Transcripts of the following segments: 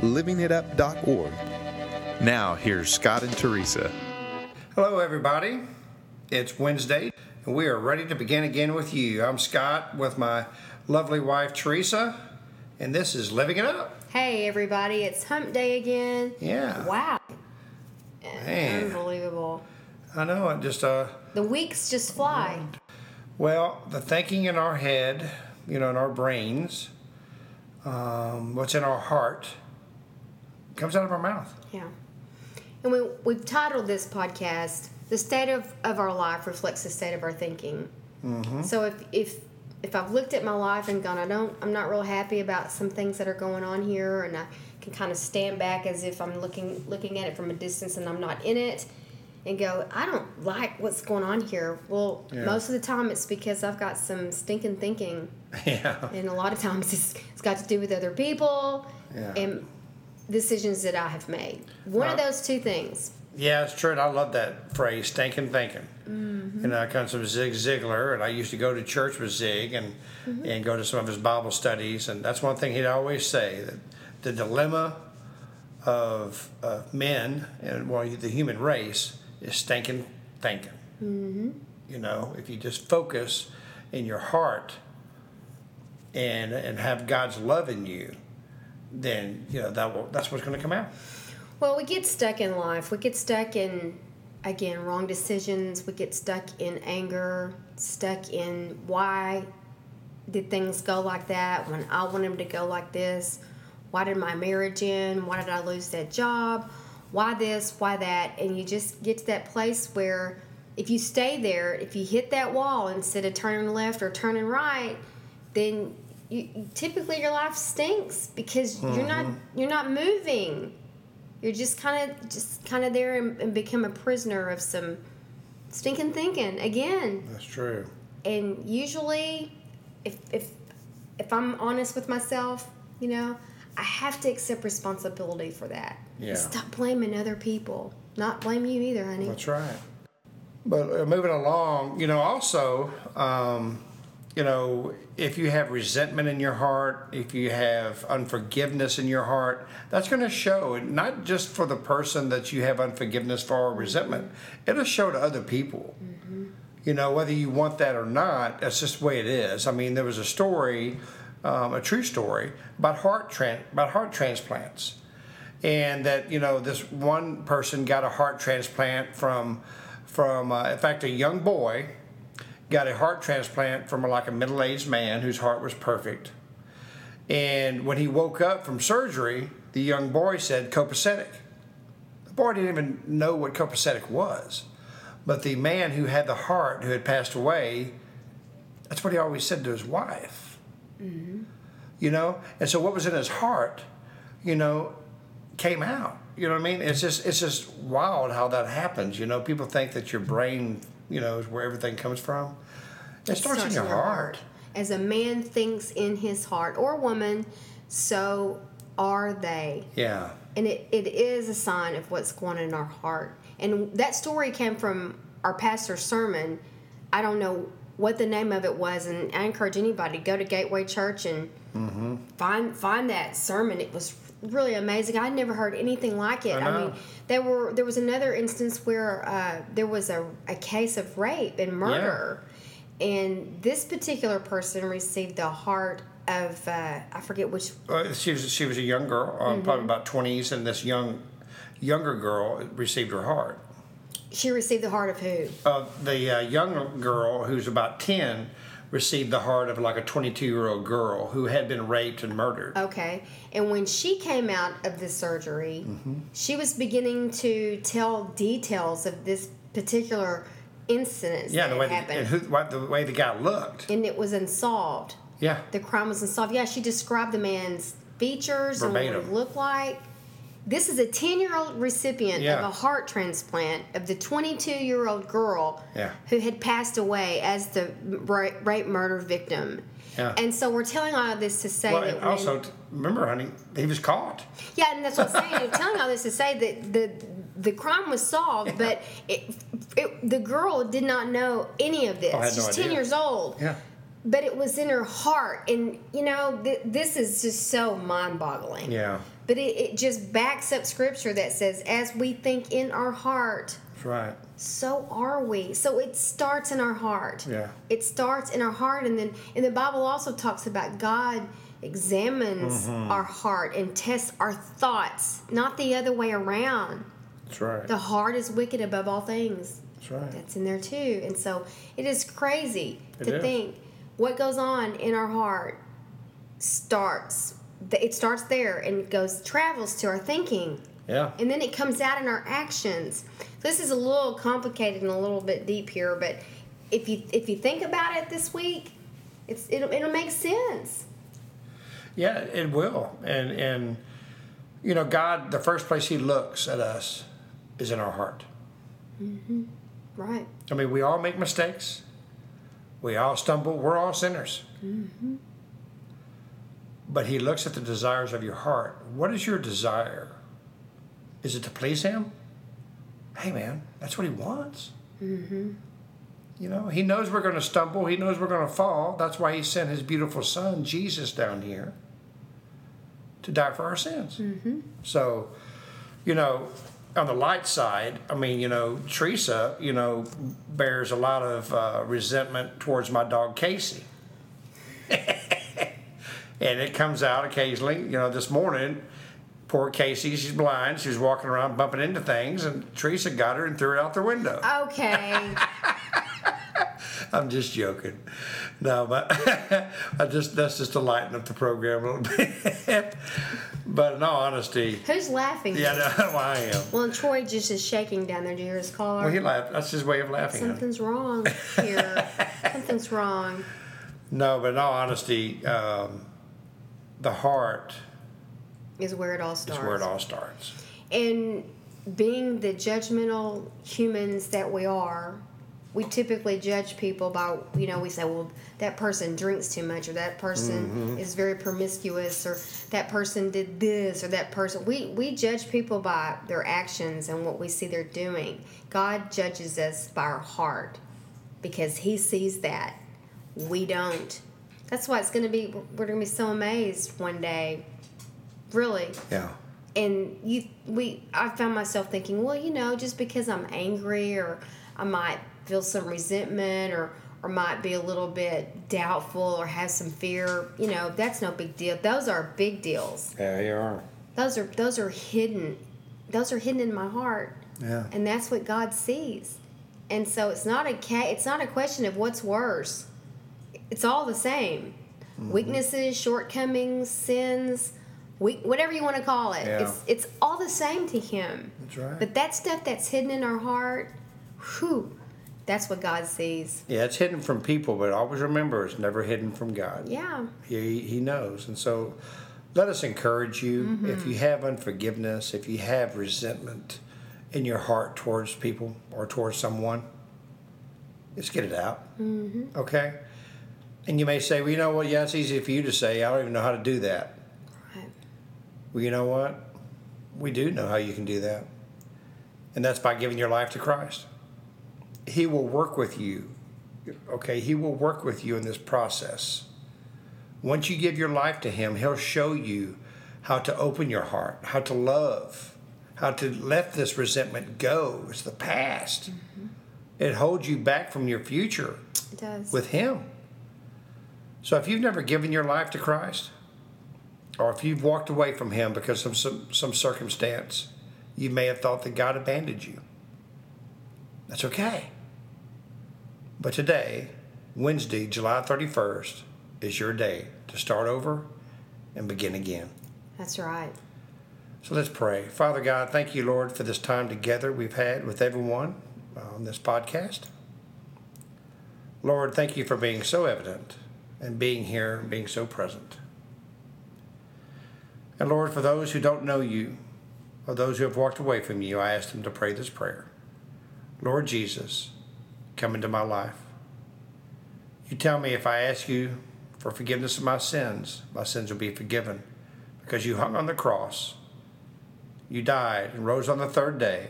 livingitup.org. Now, here's Scott and Teresa. Hello, everybody. It's Wednesday, and we are ready to begin again with you. I'm Scott with my lovely wife, Teresa, and this is Living It Up. Hey everybody, it's hump day again. Yeah. Wow. Man. Unbelievable. I know, it just, uh, The weeks just fly. well, the thinking in our head, you know, in our brains, um, what's in our heart, comes out of our mouth. Yeah. And we we've titled this podcast "The State of, of Our Life Reflects the State of Our Thinking." Mm-hmm. So if if if I've looked at my life and gone, I don't, I'm not real happy about some things that are going on here, and I can kind of stand back as if I'm looking looking at it from a distance and I'm not in it, and go, I don't like what's going on here. Well, Yeah. most of the time it's because I've got some stinking thinking Yeah. and a lot of times it's, it's got to do with other people Yeah. and decisions that I have made. One of those two things. Yeah, it's true. And I love that phrase, stinking thinking. Mm-hmm. You know, it comes from Zig Ziglar, and I used to go to church with Zig and Mm-hmm. and go to some of his Bible studies, and that's one thing he'd always say that the dilemma of of men and well, the human race is stinking thinking. Mm-hmm. You know, if you just focus in your heart and and have God's love in you, then you know that will, that's what's going to come out. Well, we get stuck in life. We get stuck in, again, wrong decisions. We get stuck in anger, stuck in why did things go like that when I want them to go like this? Why did my marriage end? Why did I lose that job? Why this? Why that? And you just get to that place where if you stay there, if you hit that wall instead of turning left or turning right, then you, typically your life stinks because you're not you're not moving. You're just kind of just kind of there and, and become a prisoner of some stinking thinking again. That's true. And usually, if if if I'm honest with myself, you know, I have to accept responsibility for that. Yeah. Stop blaming other people. Not blame you either, honey. That's right. But uh, moving along, you know, also, um, you know, if you have resentment in your heart, if you have unforgiveness in your heart, that's going to show, not just for the person that you have unforgiveness for or resentment, it'll show to other people. You know, whether you want that or not, that's just the way it is. I mean, there was a story, um, a true story, about heart tran- about heart transplants and that you know this one person got a heart transplant from from uh, in fact a young boy got a heart transplant from like a middle-aged man whose heart was perfect. And when he woke up from surgery the young boy said copacetic. The boy didn't even know what copacetic was but the man who had the heart who had passed away that's what he always said to his wife. Mm-hmm. You know? And so what was in his heart you know came out. You know what i mean? It's just it's just wild how that happens. You know people think that your brain you know is where everything comes from it starts, in your heart As a man thinks in his heart, or woman, so are they. yeah And it, it is a sign of what's going on in our heart. And that story came from our pastor's sermon. I don't know what the name of it was, and I encourage anybody to go to Gateway Church and mm-hmm. find find that sermon. It was really amazing. I'd never heard anything like it. I I, mean, there were there was another instance where uh, there was a, a case of rape and murder, and this particular person received the heart of uh, I forget which Uh, she was she was a young girl um, Mm-hmm. probably about 20s and this young younger girl received her heart she received the heart of who. uh, the uh, young girl who's about 10 received the heart of like a 22 year old girl who had been raped and murdered Okay. And when she came out of the surgery, mm-hmm. she was beginning to tell details of this particular incident yeah the way the, and who, what, the way the guy looked and it was unsolved. yeah The crime was unsolved. Yeah, she described the man's features and what he looked like. This is a 10 year old recipient Yeah. of a heart transplant of the 22 year old girl Yeah. who had passed away as the rape, murder victim. Yeah. And so we're telling all of this to say Well, that and also, t- remember, honey, he was caught. yeah, and that's what I'm saying. I'm telling all this to say that the the crime was solved, but it, it, the girl did not know any of this. Oh, had no She's ten idea. years old. Yeah. But it was in her heart, and you know th- this is just so mind-boggling. Yeah. But it, it just backs up scripture that says, "As we think in our heart, That's right. so are we." So it starts in our heart. Yeah. It starts in our heart, and then and the Bible also talks about God examines Mm-hmm. our heart and tests our thoughts, not the other way around. That's right. The heart is wicked above all things. That's right. That's in there too. And so it is crazy It to is. think what goes on in our heart starts it starts there and goes travels to our thinking Yeah. and then it comes out in our actions. This is a little complicated and a little bit deep here, but if you if you think about it this week, it's it'll, it'll make sense. Yeah, it will. And and you know, God, the first place He looks at us is in our heart. Mm-hmm. Right. I mean, we all make mistakes. We all stumble. We're all sinners. But He looks at the desires of your heart. What is your desire? Is it to please Him? Hey, man, that's what He wants. Mm-hmm. You know, He knows we're going to stumble. He knows we're going to fall. That's why He sent His beautiful Son, Jesus, down here to die for our sins. Mm-hmm. So, you know, on the light side, I mean, you know, Teresa, you know, bears a lot of uh, resentment towards my dog Casey. and it comes out occasionally. You know, this morning, poor Casey, she's blind. She was walking around bumping into things, and Teresa got her and threw it out the window. Okay. I'm just joking. No, but I just that's just to lighten up the program a little bit. But in all honesty, Who's laughing? yeah, no, I am. Well, and Troy just is shaking down there. Do you hear his collar? Well, he laughed. That's his way of laughing. Something's wrong here. Something's wrong. No, but in all honesty, um, the heart Is where it all is starts. where it all starts. And being the judgmental humans that we are, we typically judge people by, you know, we say, well, that person drinks too much, or that person Mm-hmm. is very promiscuous, or that person did this, or that person. We, we judge people by their actions and what we see they're doing. God judges us by our heart because He sees that. We don't. That's why it's going to be, we're going to be so amazed one day. Really Yeah. and you we i found myself thinking well you know just because i'm angry or i might feel some resentment or or might be a little bit doubtful or have some fear you know that's no big deal those are big deals Yeah, you are. those are those are hidden those are hidden in my heart Yeah. and that's what god sees and so it's not a ca- it's not a question of what's worse it's all the same Mm-hmm. weaknesses shortcomings sins weak, whatever you want to call it Yeah. it's it's all the same to him That's right. but that stuff that's hidden in our heart whew that's what god sees yeah, it's hidden from people, but always remember it's never hidden from God. yeah He, he knows. And so let us encourage you Mm-hmm. if you have unforgiveness, if you have resentment in your heart towards people or towards someone, just get it out. Mm-hmm. Okay? And you may say, well, you know what? Yeah, it's easy for you to say. I don't even know how to do that. right. Well, you know what? We do know how you can do that. And that's by giving your life to Christ. He will work with you. Okay? He will work with you in this process. Once you give your life to Him, He'll show you how to open your heart, how to love, how to let this resentment go. It's the past. Mm-hmm. It holds you back from your future it does with Him. So if you've never given your life to Christ, or if you've walked away from Him because of some, some circumstance, you may have thought that God abandoned you. That's okay. But today, Wednesday, July 31st, is your day to start over and begin again. that's right So let's pray. Father God, thank you, Lord, for this time together we've had with everyone uh, on this podcast. Lord, thank you for being so evident and being here and being so present. And Lord, for those who don't know you, or those who have walked away from you, I ask them to pray this prayer. Lord Jesus, come into my life. You tell me if I ask you for forgiveness of my sins, my sins will be forgiven because you hung on the cross. You died and rose on the third day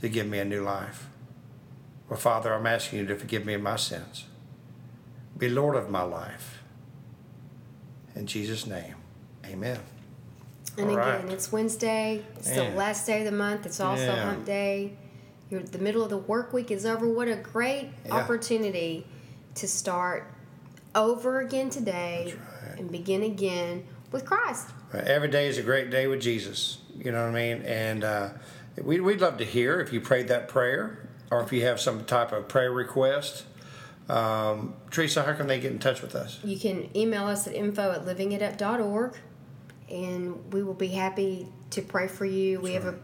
to give me a new life. Well, Father, I'm asking you to forgive me of my sins. Be Lord of my life. In Jesus' name, amen. And All again, right. it's Wednesday. It's the last day of the month. It's also Yeah. hump day. You're, the middle of the work week is over. What a great Yeah. opportunity to start over again today right. and begin again with Christ. Uh, Every day is a great day with Jesus. You know what I mean? And uh, we, we'd love to hear if you prayed that prayer or if you have some type of prayer request. Um, Teresa, how can they get in touch with us? You can email us at info at livingitup.org and we will be happy to pray for you. we have a,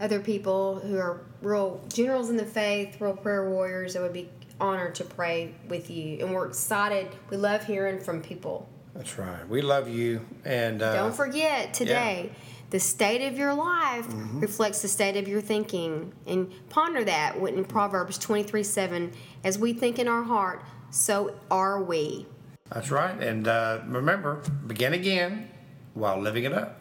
other people who are real generals in the faith, real prayer warriors that would be honored to pray with you. And we're excited. We love hearing from people. That's right. We love you. And uh, Don't forget today, the state of your life Mm-hmm. reflects the state of your thinking. And ponder that in Proverbs 23 7. As we think in our heart, so are we. that's right. And uh, remember, begin again while living it up.